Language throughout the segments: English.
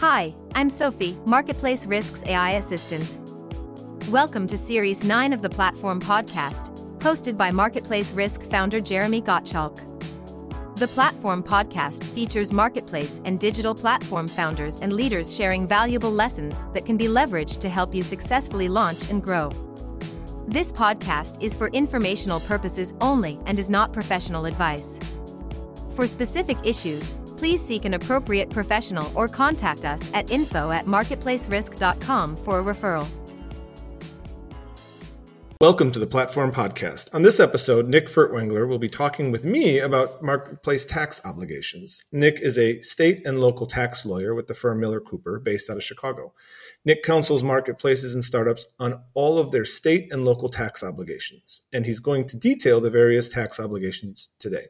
Hi, I'm Sophie, Marketplace Risks AI Assistant. Welcome to Series 9 of the Platform Podcast, hosted by Marketplace Risk founder Jeremy Gottschalk. The Platform Podcast features marketplace and digital platform founders and leaders sharing valuable lessons that can be leveraged to help you successfully launch and grow. This podcast is for informational purposes only and is not professional advice. For specific issues, please seek an appropriate professional or contact us at info at marketplacerisk.com for a referral. Welcome to the Platform Podcast. On this episode, Nick Furtwengler will be talking with me about marketplace tax obligations. Nick is a state and local tax lawyer with the firm Miller Cooper, based out of Chicago. Nick counsels marketplaces and startups on all of their state and local tax obligations, and he's going to detail the various tax obligations today.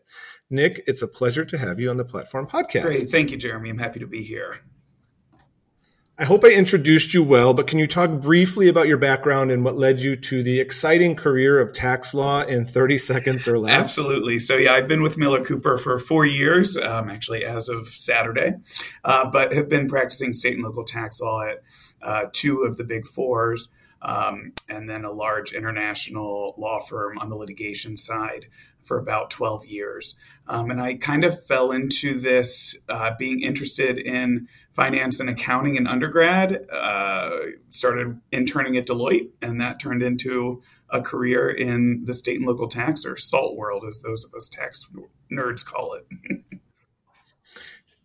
Nick, it's a pleasure to have you on the Platform Podcast. Great. Thank you, Jeremy. I'm happy to be here. I hope I introduced you well, but can you talk briefly about your background and what led you to the exciting career of tax law in 30 seconds or less? Absolutely. So, yeah, I've been with Miller Cooper for four years, um, actually, as of Saturday, uh, but have been practicing state and local tax law at uh, two of the big fours. Um, and then a large international law firm on the litigation side for about 12 years. Um, and I kind of fell into this uh, being interested in finance and accounting in undergrad, uh, started interning at Deloitte, and that turned into a career in the state and local tax or SALT world, as those of us tax nerds call it.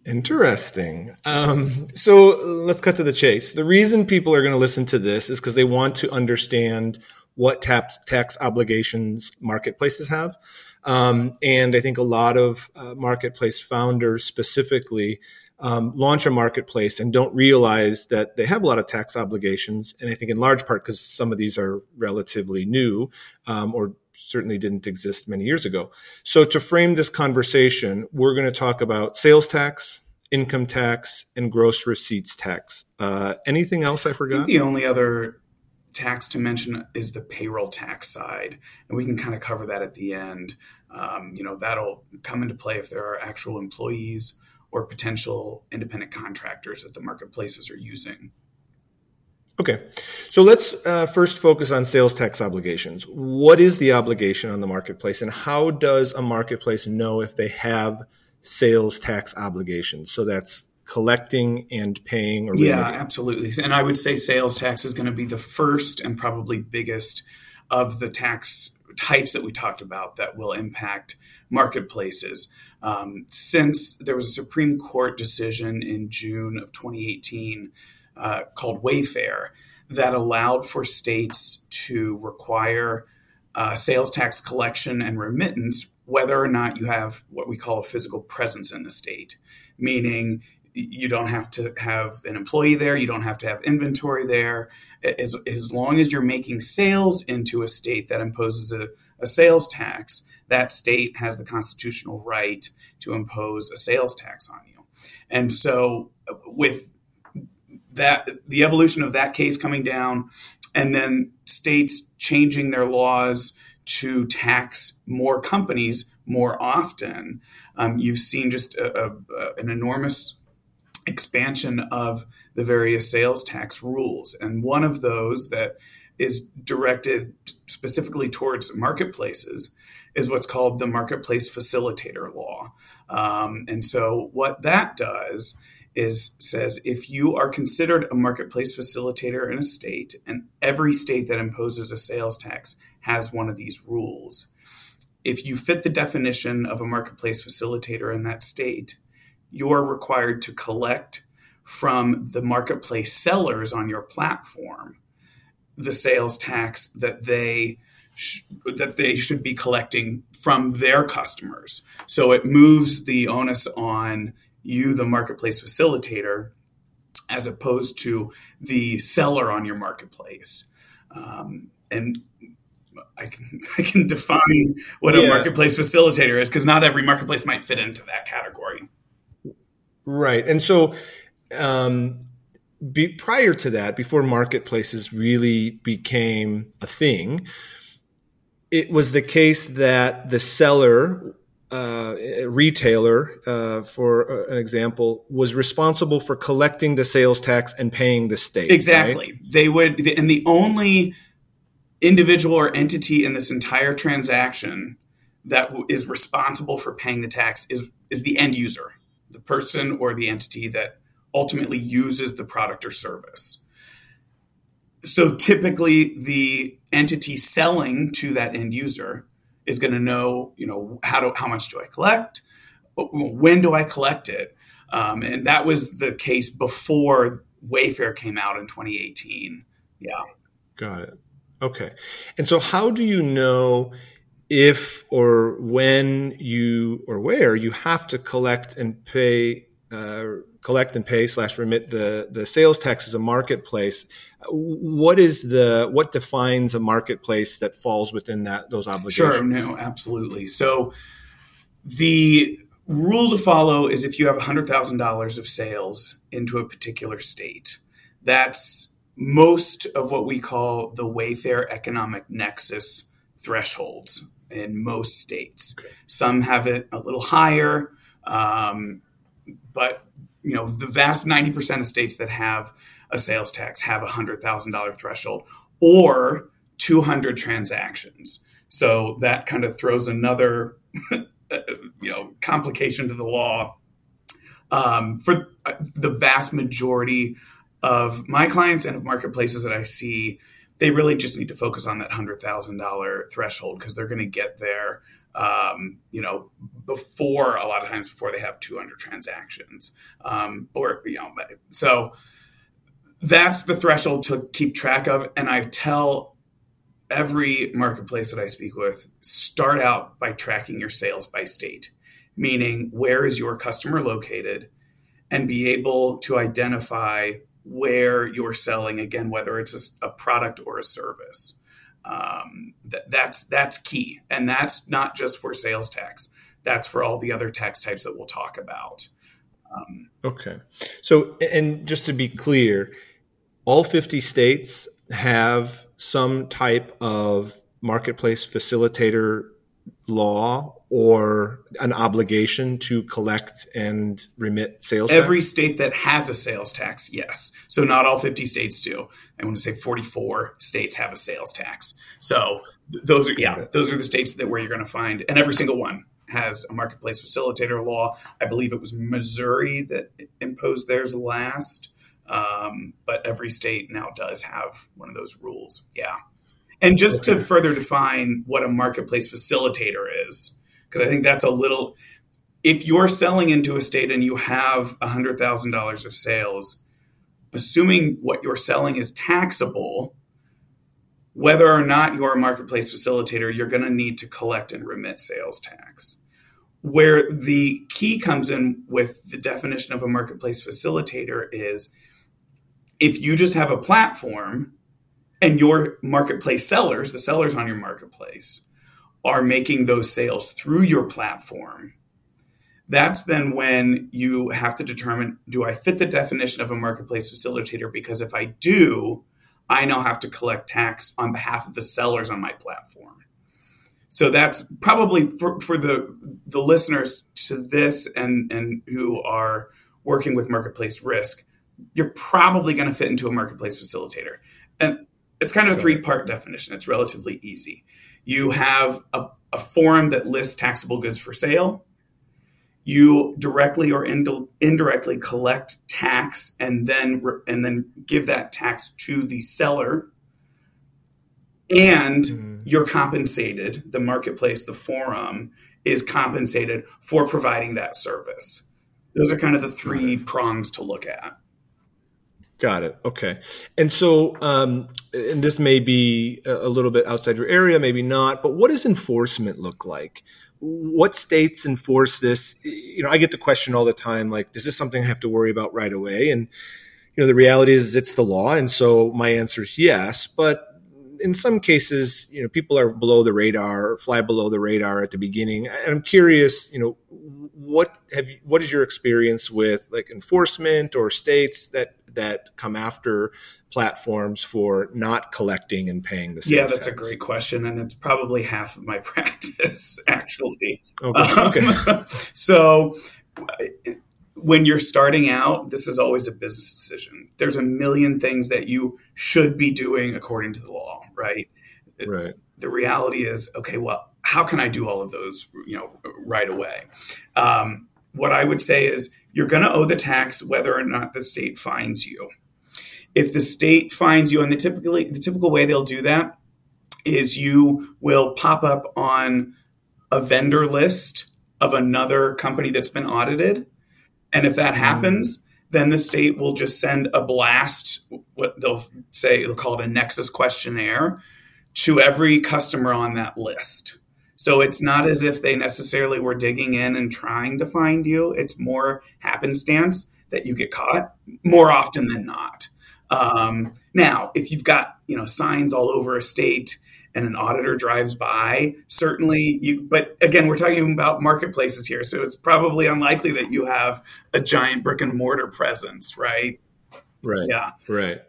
Interesting. Um, so let's cut to the chase. The reason people are going to listen to this is because they want to understand what tax, tax obligations marketplaces have. Um, and I think a lot of uh, marketplace founders specifically um, launch a marketplace and don't realize that they have a lot of tax obligations. And I think in large part because some of these are relatively new um, or certainly didn't exist many years ago. So, to frame this conversation, we're going to talk about sales tax, income tax, and gross receipts tax. Uh, anything else I forgot? I the only other tax to mention is the payroll tax side, and we can kind of cover that at the end. Um, you know, that'll come into play if there are actual employees or potential independent contractors that the marketplaces are using. Okay, so let's uh, first focus on sales tax obligations. What is the obligation on the marketplace, and how does a marketplace know if they have sales tax obligations? So that's collecting and paying. Or yeah, absolutely. And I would say sales tax is going to be the first and probably biggest of the tax types that we talked about that will impact marketplaces. Um, since there was a Supreme Court decision in June of 2018 uh, called Wayfair that allowed for states to require uh, sales tax collection and remittance whether or not you have what we call a physical presence in the state, meaning you don't have to have an employee there, you don't have to have inventory there. As, as long as you're making sales into a state that imposes a, a sales tax, that state has the constitutional right to impose a sales tax on you. And so, with that the evolution of that case coming down and then states changing their laws to tax more companies more often. Um, you've seen just a, a, an enormous expansion of the various sales tax rules. And one of those that is directed specifically towards marketplaces is what's called the marketplace facilitator law. Um, and so what that does is says if you are considered a marketplace facilitator in a state and every state that imposes a sales tax has one of these rules if you fit the definition of a marketplace facilitator in that state you're required to collect from the marketplace sellers on your platform the sales tax that they that they should be collecting from their customers. So it moves the onus on you, the marketplace facilitator, as opposed to the seller on your marketplace. Um, and I can I can define what yeah. a marketplace facilitator is because not every marketplace might fit into that category. Right, and so um, be, prior to that, before marketplaces really became a thing, it was the case that the seller uh, retailer, uh, for uh, an example, was responsible for collecting the sales tax and paying the state. Exactly. Right? They would, and the only individual or entity in this entire transaction that is responsible for paying the tax is is the end user, the person or the entity that ultimately uses the product or service. So typically, the entity selling to that end user is going to know, you know, how do how much do I collect, when do I collect it, um, and that was the case before Wayfair came out in 2018. Yeah, got it. Okay, and so how do you know? if or when you or where you have to collect and pay uh, collect and pay slash remit the the sales tax as a marketplace what is the what defines a marketplace that falls within that those obligations? Sure, no, absolutely. So the rule to follow is if you have $100,000 of sales into a particular state, that's most of what we call the Wayfair economic nexus thresholds in most states. Okay. Some have it a little higher, um, but you know the vast 90% of states that have a sales tax have a $100,000 threshold or 200 transactions. So that kind of throws another you know complication to the law. Um, for uh, the vast majority of my clients and of marketplaces that I see, they really just need to focus on that hundred thousand dollar threshold because they're going to get there. Um, you know, before a lot of times before they have 200 transactions, um, or you know, so that's the threshold to keep track of. And I tell every marketplace that I speak with start out by tracking your sales by state, meaning where is your customer located, and be able to identify where you're selling again, whether it's a, a product or a service. Um, th- that's that's key, and that's not just for sales tax. That's for all the other tax types that we'll talk about. Um, okay, so and just to be clear, all 50 states have some type of marketplace facilitator law or an obligation to collect and remit sales Every tax? state that has a sales tax, yes. So not all 50 states do. I want to say 44 states have a sales tax. So those are yeah, those are the states that where you're going to find and every single one has a marketplace facilitator law. I believe it was Missouri that imposed theirs last. Um, but every state now does have one of those rules. Yeah. And just okay. to further define what a marketplace facilitator is, because I think that's a little, if you're selling into a state and you have $100,000 of sales, assuming what you're selling is taxable, whether or not you're a marketplace facilitator, you're going to need to collect and remit sales tax. Where the key comes in with the definition of a marketplace facilitator is if you just have a platform and your marketplace sellers, the sellers on your marketplace, are making those sales through your platform, that's then when you have to determine do I fit the definition of a marketplace facilitator? Because if I do, I now have to collect tax on behalf of the sellers on my platform. So that's probably for, for the the listeners to this and and who are working with marketplace risk you're probably going to fit into a marketplace facilitator. And it's kind of a three part definition. It's relatively easy. You have a, a, forum that lists taxable goods for sale. You directly or ind- indirectly collect tax and then re- and then give that tax to the seller. And mm. you're compensated. The marketplace, the forum, is compensated for providing that service. Those are kind of the three prongs to look at. Got it. Okay. And so, um, and this may be a little bit outside your area, maybe not, but what does enforcement look like? What states enforce this? You know, I get the question all the time like, is this something I have to worry about right away? And, you know, the reality is it's the law. And so my answer is yes. But in some cases, you know, people are below the radar, fly below the radar at the beginning. And I'm curious, you know, what have you, what is your experience with like enforcement or states that that come after platforms for not collecting and paying the sales Yeah, that's tax? a great question, and it's probably half of my practice actually. Okay. okay. Um, so when you're starting out, this is always a business decision. There's a million things that you should be doing according to the law, right? right. The reality is, okay, well, how can I do all of those, you know, right away? Um, what I would say is you're going to owe the tax whether or not the state fines you. If the state fines you, and the typically the typical way they'll do that is you will pop up on a vendor list of another company that's been audited, and if that happens, mm. then the state will just send a blast. What they'll say they'll call it a nexus questionnaire to every customer on that list. So it's not as if they necessarily were digging in and trying to find you. It's more happenstance that you get caught more often than not. Um, now, if you've got you know signs all over a state and an auditor drives by, certainly you. But again, we're talking about marketplaces here, so it's probably unlikely that you have a giant brick and mortar presence, right? Right. Yeah. Right.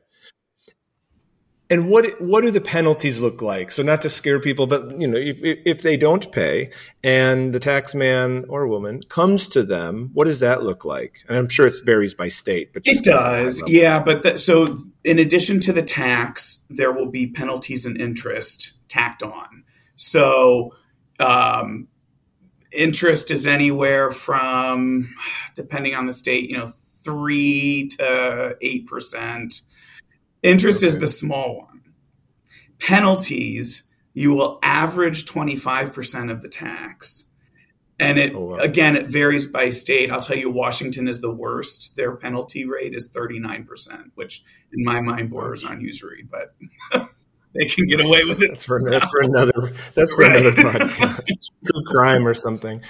And what what do the penalties look like? So not to scare people, but you know, if if they don't pay and the tax man or woman comes to them, what does that look like? And I'm sure it varies by state, but it does, yeah. But that, so in addition to the tax, there will be penalties and interest tacked on. So um, interest is anywhere from, depending on the state, you know, three to eight percent Interest okay. is the small one. Penalties, you will average 25% of the tax. And it oh, wow. again, it varies by state. I'll tell you, Washington is the worst. Their penalty rate is 39%, which in my mind borders on usury, but they can get away with it. That's for, that's for another that's for right. another podcast. True crime or something.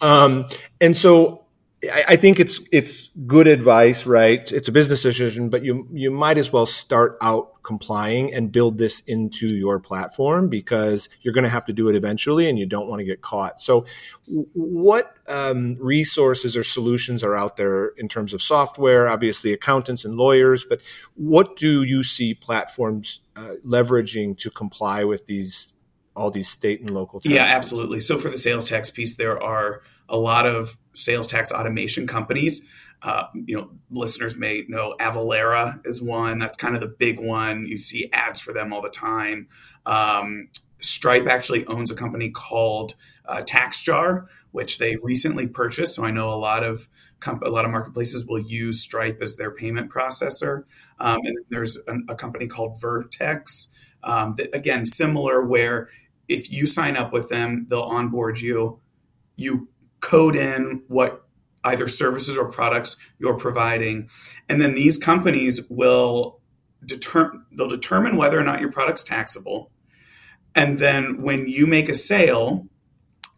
Um, and so I think it's it's good advice, right? It's a business decision, but you you might as well start out complying and build this into your platform because you're going to have to do it eventually, and you don't want to get caught. So, what um, resources or solutions are out there in terms of software? Obviously, accountants and lawyers, but what do you see platforms uh, leveraging to comply with these all these state and local? Taxes? Yeah, absolutely. So for the sales tax piece, there are a lot of sales tax automation companies. Uh, you know, listeners may know Avalara is one. That's kind of the big one. You see ads for them all the time. Um, Stripe actually owns a company called uh, TaxJar, which they recently purchased. So I know a lot of comp- a lot of marketplaces will use Stripe as their payment processor. Um, and there's an, a company called Vertex um, that again similar where if you sign up with them, they'll onboard you. You code in what either services or products you're providing, and then these companies will determine they'll determine whether or not your product's taxable. And then when you make a sale,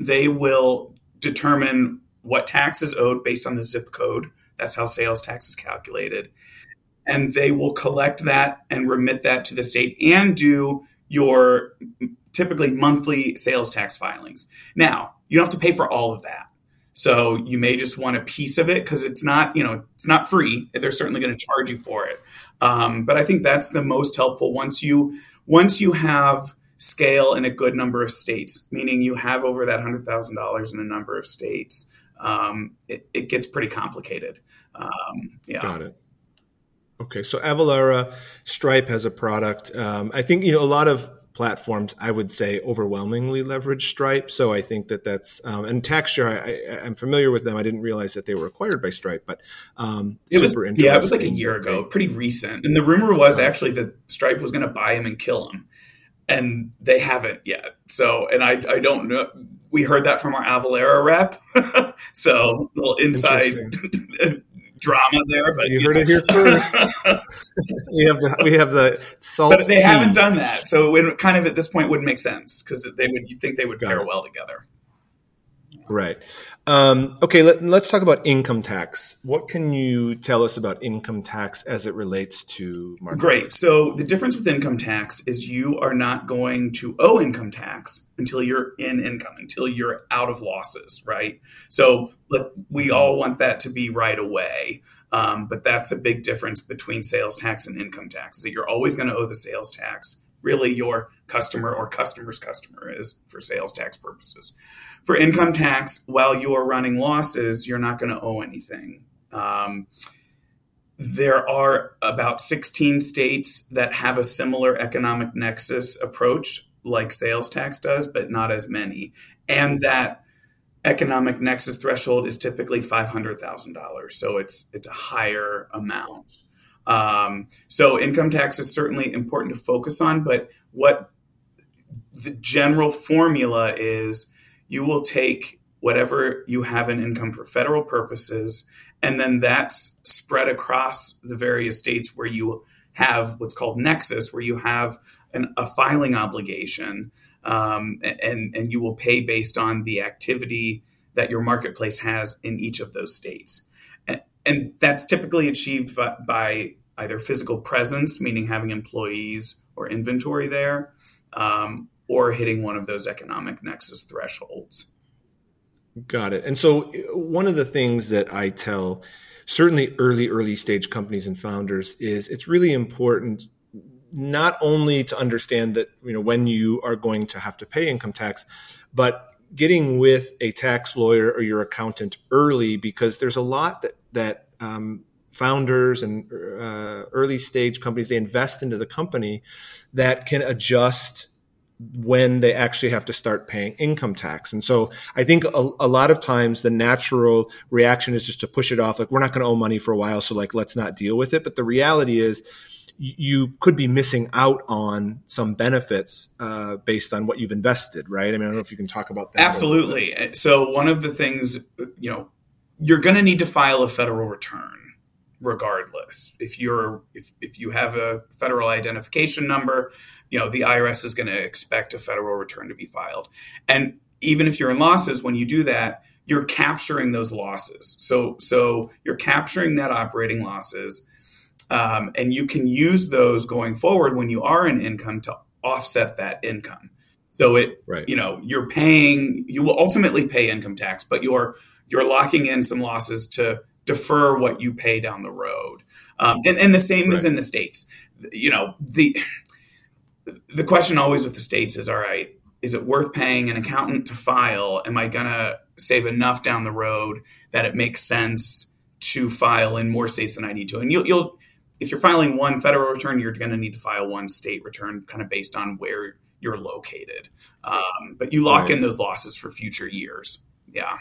they will determine what tax is owed based on the zip code. That's how sales tax is calculated. And they will collect that and remit that to the state and do your typically monthly sales tax filings. Now, you don't have to pay for all of that. So you may just want a piece of it because it's not, you know, it's not free. They're certainly going to charge you for it. Um, but I think that's the most helpful once you once you have scale in a good number of states, meaning you have over that hundred thousand dollars in a number of states. Um, it, it, gets pretty complicated. Um, yeah. Got it. Okay, so Avalara, Stripe has a product. Um, I think you know a lot of platforms, I would say overwhelmingly leverage Stripe. So I think that that's, um, and TaxJar. I, am familiar with them. I didn't realize that they were acquired by Stripe, but um, it was, Yeah, it was like a year ago, pretty recent. And the rumor was actually that Stripe was going to buy him and kill him. And they haven't yet. So, and I, I don't know. We heard that from our Avalara rep. so, little inside drama there, but you, you heard know. it here first. we have the we have the salt. But they haven't done that, so it kind of at this point wouldn't make sense because they would you think they would Got pair it. well together. Right. Um, okay, let, us talk about income tax. What can you tell us about income tax as it relates to market? Great. So the difference with income tax is you are not going to owe income tax until you're in income, until you're out of losses, right? So let, we all want that to be right away. Um, but that's a big difference between sales tax and income tax. Is That you're always going to owe the sales tax really your customer or customer's customer is for sales tax purposes. For income tax, while you are running losses, you're not going to owe anything. Um, there are about 16 states that have a similar economic nexus approach like sales tax does, but not as many. And that economic nexus threshold is typically $500,000. So it's it's a higher amount. Um, so income tax is certainly important to focus on, but what the general formula is you will take whatever you have in income for federal purposes, and then that's spread across the various states where you have what's called nexus, where you have an, a filing obligation, um, and and you will pay based on the activity that your marketplace has in each of those states and that's typically achieved by either physical presence, meaning having employees or inventory there, um, or hitting one of those economic nexus thresholds. Got it. And so, one of the things that I tell certainly early, early stage companies and founders is it's really important not only to understand that you know when you are going to have to pay income tax, but getting with a tax lawyer or your accountant early because there's a lot that that um, founders and uh, early stage companies they invest into the company that can adjust when they actually have to start paying income tax. And so I think a, a, lot of times the natural reaction is just to push it off. Like, we're not going to owe money for a while. So like, let's not deal with it. But the reality is you could be missing out on some benefits uh, based on what you've invested, right? I mean, I don't know if you can talk about that. Absolutely. So one of the things, you know, you're going to need to file a federal return regardless. If you're if, if you have a federal identification number, you know, the IRS is going to expect a federal return to be filed. And even if you're in losses when you do that, you're capturing those losses. So so you're capturing net operating losses. Um, and you can use those going forward when you are in income to offset that income. So it, right. you know, you're paying, you will ultimately pay income tax, but you're you're locking in some losses to defer what you pay down the road. Um, and, and, the same right. is in the states. You know, the the question always with the states is, all right, is it worth paying an accountant to file? Am I gonna save enough down the road that it makes sense to file in more states than I need to? And you'll, you'll if you're filing one federal return, you're going to need to file one state return, kind of based on where you're located. Um, but you lock right. in those losses for future years. Yeah.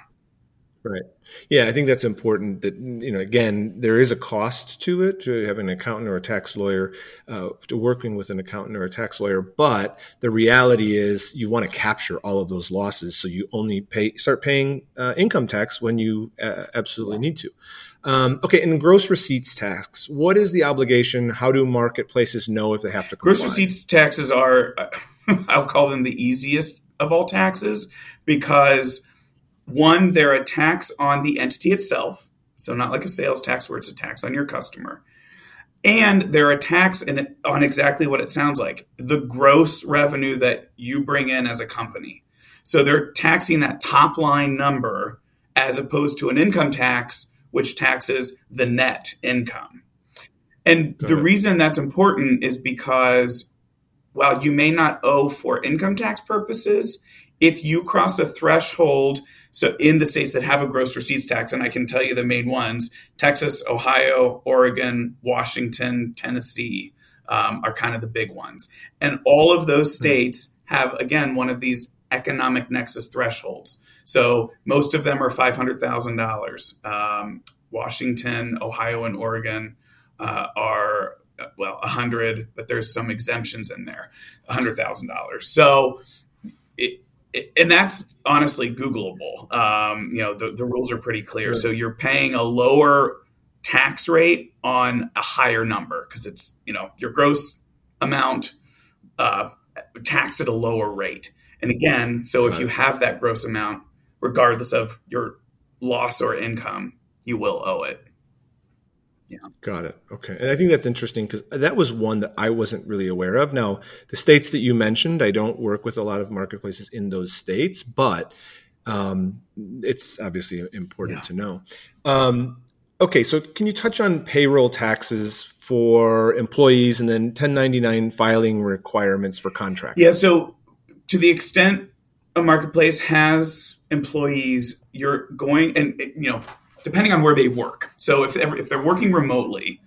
Right. Yeah, I think that's important. That you know, again, there is a cost to it to having an accountant or a tax lawyer, uh, to working with an accountant or a tax lawyer. But the reality is, you want to capture all of those losses, so you only pay start paying uh, income tax when you uh, absolutely need to. Um, okay, and gross receipts tax. What is the obligation? How do marketplaces know if they have to? Comply? Gross receipts taxes are, I'll call them the easiest of all taxes because one, they're a tax on the entity itself, so not like a sales tax where it's a tax on your customer. And they're a tax in, on exactly what it sounds like the gross revenue that you bring in as a company. So they're taxing that top line number as opposed to an income tax, which taxes the net income. And Go the ahead. reason that's important is because while you may not owe for income tax purposes, if you cross a threshold, so in the states that have a gross receipts tax, and I can tell you the main ones Texas, Ohio, Oregon, Washington, Tennessee um, are kind of the big ones. And all of those hmm. states have, again, one of these economic nexus thresholds. So most of them are $500,000. Um, Washington, Ohio, and Oregon uh, are well, a hundred, but there's some exemptions in there, a hundred thousand dollars. So it, and that's honestly Googleable. Um, you know, the, the rules are pretty clear. So you're paying a lower tax rate on a higher number because it's, you know, your gross amount uh, taxed at a lower rate. And again, so if you have that gross amount regardless of your loss or income, you will owe it. Yeah. Got it. Okay. And I think that's interesting because that was one that I wasn't really aware of. Now, the states that you mentioned, I don't work with a lot of marketplaces in those states, but um, it's obviously important yeah. to know. Um, okay. So, can you touch on payroll taxes for employees and then 1099 filing requirements for contractors? Yeah. So, to the extent a marketplace has employees, you're going and, you know, depending on where they work. So if if they're working remotely,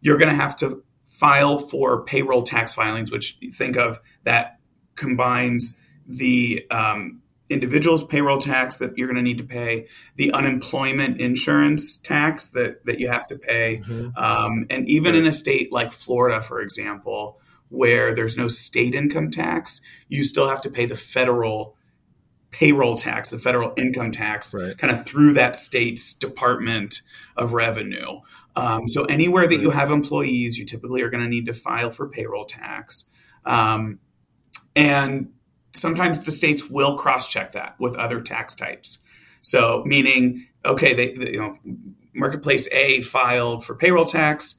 you're going to have to file for payroll tax filings, which you think of that combines the um, individual's payroll tax that you're going to need to pay, the unemployment insurance tax that that you have to pay, mm-hmm. um, and even in a state like Florida, for example, where there's no state income tax, you still have to pay the federal payroll tax, the federal income tax, right. kind of through that state's Department of Revenue. Um, so anywhere that right. you have employees, you typically are going to need to file for payroll tax. Um, and sometimes the states will cross-check that with other tax types. So meaning, okay, they, they you know, marketplace A filed for payroll tax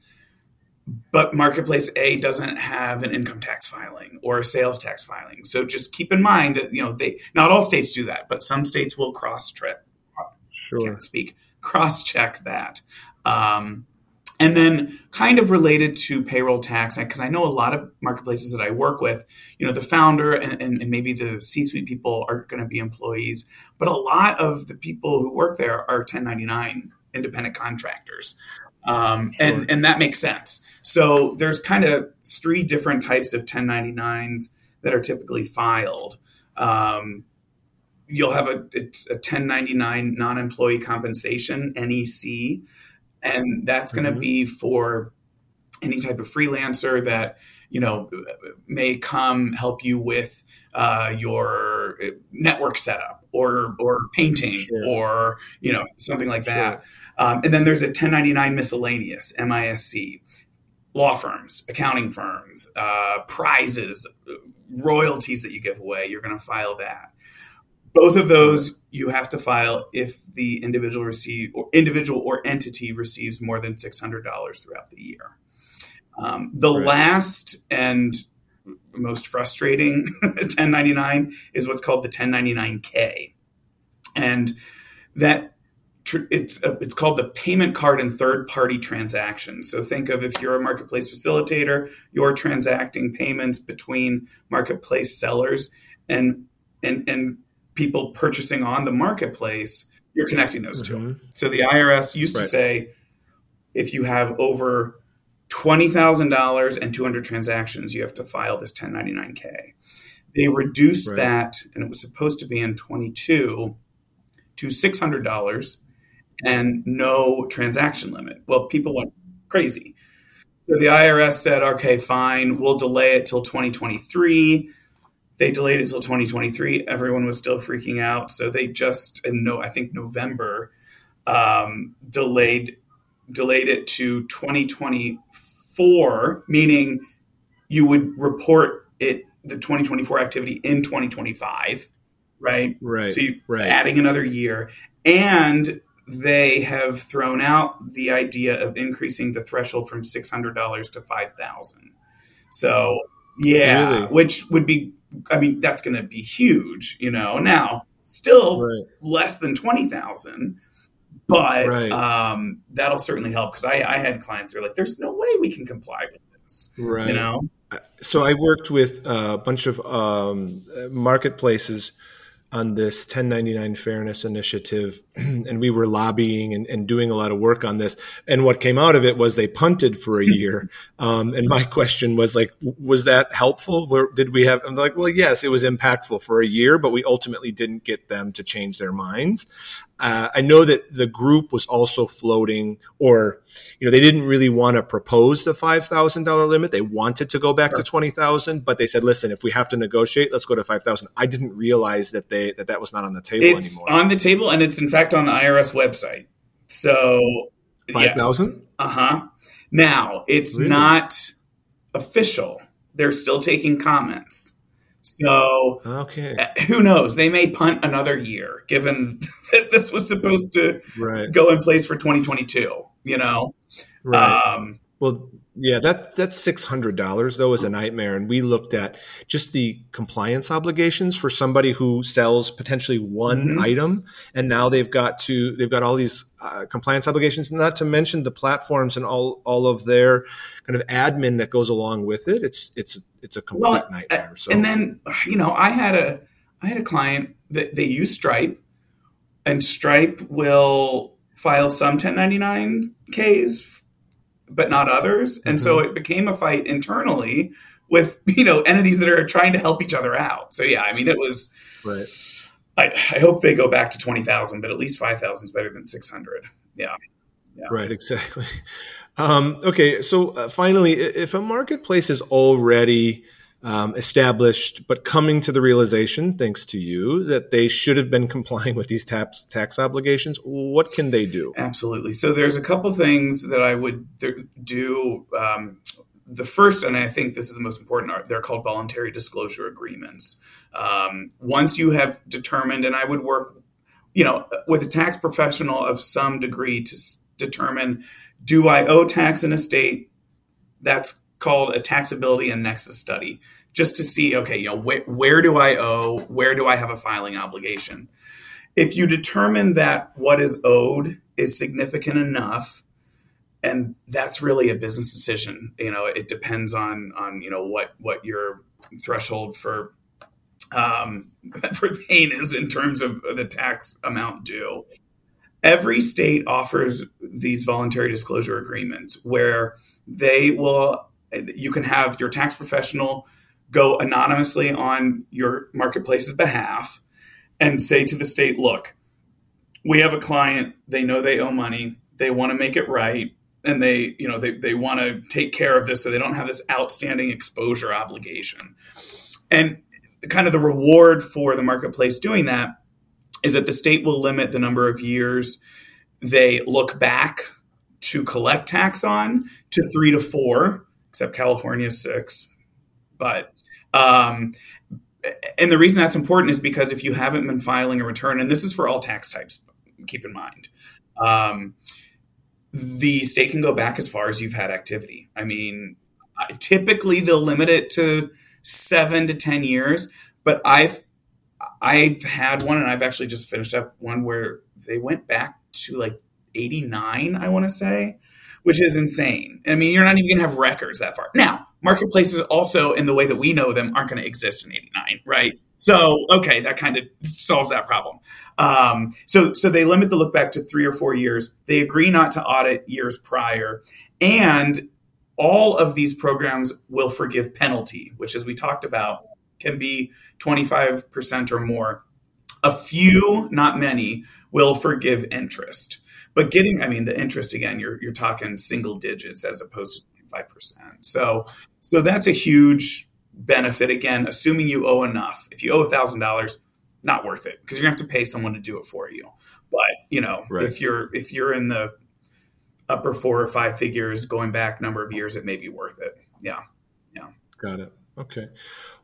but marketplace A doesn't have an income tax filing or a sales tax filing. So just keep in mind that you know they not all states do that, but some states will cross trip. Sure. Can't speak cross check that. Um, and then, kind of related to payroll tax, because I know a lot of marketplaces that I work with, you know, the founder and, and, and maybe the C suite people are going to be employees, but a lot of the people who work there are 1099 independent contractors. Um, sure. and, and that makes sense. So there's kind of three different types of 1099s that are typically filed. Um, you'll have a, it's a 1099 non-employee compensation, NEC, and that's going to mm-hmm. be for any type of freelancer that you know may come help you with uh, your network setup or or painting sure. or you know something like that. Um, and then there's a 1099 miscellaneous MISC, law firms, accounting firms, uh, prizes, royalties that you give away. You're going to file that. Both of those you have to file if the individual receive or individual or entity receives more than six hundred dollars throughout the year. Um, the right. last and most frustrating 1099 is what's called the 1099K. And that it's uh, it's called the payment card and third party transactions. So think of if you're a marketplace facilitator, you're transacting payments between marketplace sellers and and and people purchasing on the marketplace. You're connecting those mm-hmm. two. So the IRS used right. to say if you have over $20,000 and 200 transactions, you have to file this 1099K. They reduced right. that, and it was supposed to be in 22 to $600 and no transaction limit. Well, people went crazy. So the IRS said, okay, fine, we'll delay it till 2023. They delayed it till 2023. Everyone was still freaking out. So they just, in no, I think November, um, delayed delayed it to 2024, meaning you would report it the 2024 activity in 2025, right? Right. So you right. adding another year, and they have thrown out the idea of increasing the threshold from six hundred dollars to five thousand. So yeah, really? which would be, I mean, that's going to be huge, you know. Now, still right. less than twenty thousand, but right. um, that'll certainly help because I, I, had clients that were like, "There's no way we can comply with this," right? You know. So I worked with a bunch of um, marketplaces on this 1099 fairness initiative and we were lobbying and, and, doing a lot of work on this and what came out of it was they punted for a year um, and my question was like was that helpful Where, did we have i'm like well yes it was impactful for a year but we ultimately didn't get them to change their minds uh, I know that the group was also floating, or you know, they didn't really want to propose the five thousand dollar limit. They wanted to go back sure. to twenty thousand, but they said, "Listen, if we have to negotiate, let's go to five thousand. I didn't realize that they that that was not on the table anymore. it's anymore. on the table, and it's in fact on the IRS website. So five thousand. Yes. Uh huh. Now it's really? not official. They're still taking comments. So okay, uh, who knows? They may punt another year, given that this was supposed to right. go in place for 2022. You know, right? Um, well, yeah, that's that's six hundred dollars though is a nightmare, and we looked at just the compliance obligations for somebody who sells potentially one mm-hmm. item, and now they've got to they've got all these uh, compliance obligations. Not to mention the platforms and all all of their kind of admin that goes along with it. It's it's it's a complete well, nightmare. So. And then you know, I had a I had a client that they use Stripe, and Stripe will file some 1099ks but not others. And mm-hmm. so it became a fight internally with, you know, entities that are trying to help each other out. So yeah, I mean, it was, right. I, I hope they go back to 20,000, but at least 5,000 is better than 600. Yeah. yeah. Right, exactly. Um, okay, so uh, finally, if a marketplace is already um, established, but coming to the realization, thanks to you, that they should have been complying with these tax tax obligations. What can they do? Absolutely. So there's a couple things that I would do. Um, the first, and I think this is the most important, they're called voluntary disclosure agreements. Um, once you have determined, and I would work, you know, with a tax professional of some degree to s- determine, do I owe tax in a state? That's called a taxability and nexus study just to see okay you know wh- where do i owe where do i have a filing obligation? If you determine that what is owed is significant enough and that's really a business decision you know it depends on on you know what what your threshold for um for pain is in terms of the tax amount due. Every state offers these voluntary disclosure agreements where they will you can have your tax professional go anonymously on your marketplace's behalf and say to the state, look, we have a client, they know they owe money, they want to make it right, and they, you know, they, they want to take care of this so they don't have this outstanding exposure obligation. And kind of the reward for the marketplace doing that is that the state will limit the number of years they look back to collect tax on to three to four except California six. But um, and the reason that's important is because if you haven't been filing a return, and this is for all tax types, keep in mind, um, the state can go back as far as you've had activity. I mean, typically they'll limit it to seven to ten years, but I've I've had one, and I've actually just finished up one where they went back to like eighty nine, I want to say which is insane. I mean, you're not even going to have records that far. Now, marketplaces also, in the way that we know them, aren't going to exist in 89, right? So, okay, that kind of solves that problem. Um, so, so they limit the look back to three or four years. They agree not to audit years prior. And all of these programs will forgive penalty, which, as we talked about, can be 25% or more. A few, not many, will forgive interest. But getting, I mean, the interest again, you're you're talking single digits as opposed to five percent. So so that's a huge benefit. Again, assuming you owe enough. If you owe a thousand dollars, not worth it because you're gonna have to pay someone to do it for you. But you know, right. if you're if you're in the upper four or five figures going back number of years, it may be worth it. Yeah. Yeah. Got it. Okay.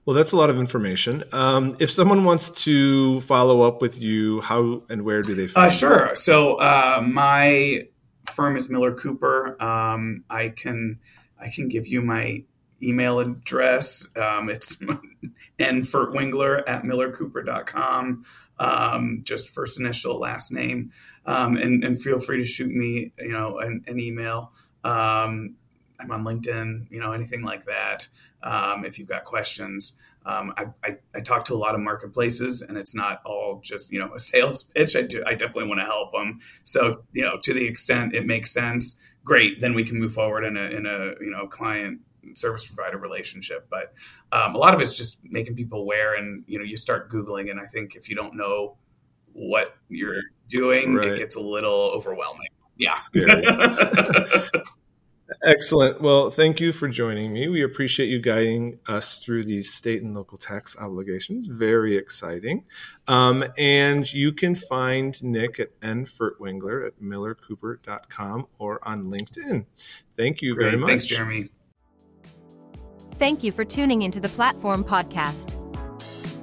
Well, that's a lot of information. Um, if someone wants to follow up with you, how and where do they find uh, Sure. You? So uh, my firm is Miller Cooper. Um, I can I can give you my email address. Um, it's nfurtwengler at millercooper.com. Um, just first initial, last name. Um, and, and feel free to shoot me, you know, an, an email. Um, I'm on LinkedIn, you know, anything like that. Um, if you've got questions, um, I, I, I, talk to a lot of marketplaces, and it's not all just you know a sales pitch. I do, I definitely want to help them. So you know, to the extent it makes sense, great. Then we can move forward in a in a you know client service provider relationship. But um, a lot of it's just making people aware, and you know, you start googling, and I think if you don't know what you're doing, right. it gets a little overwhelming. Yeah. Excellent. Well, thank you for joining me. We appreciate you guiding us through these state and local tax obligations. Very exciting. Um, and you can find Nick at nfurtwengler at millercooper.com or on LinkedIn. Thank you Great. very much. Thanks, Jeremy. Thank you for tuning into the Platform Podcast.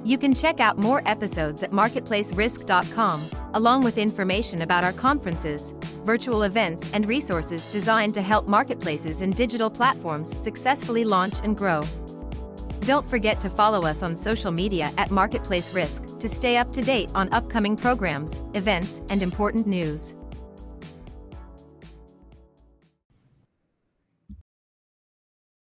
You can check out more episodes at marketplacerisk.com, along with information about our conferences, virtual events, and resources designed to help marketplaces and digital platforms successfully launch and grow. Don't forget to follow us on social media at Marketplace Risk to stay up to date on upcoming programs, events, and important news.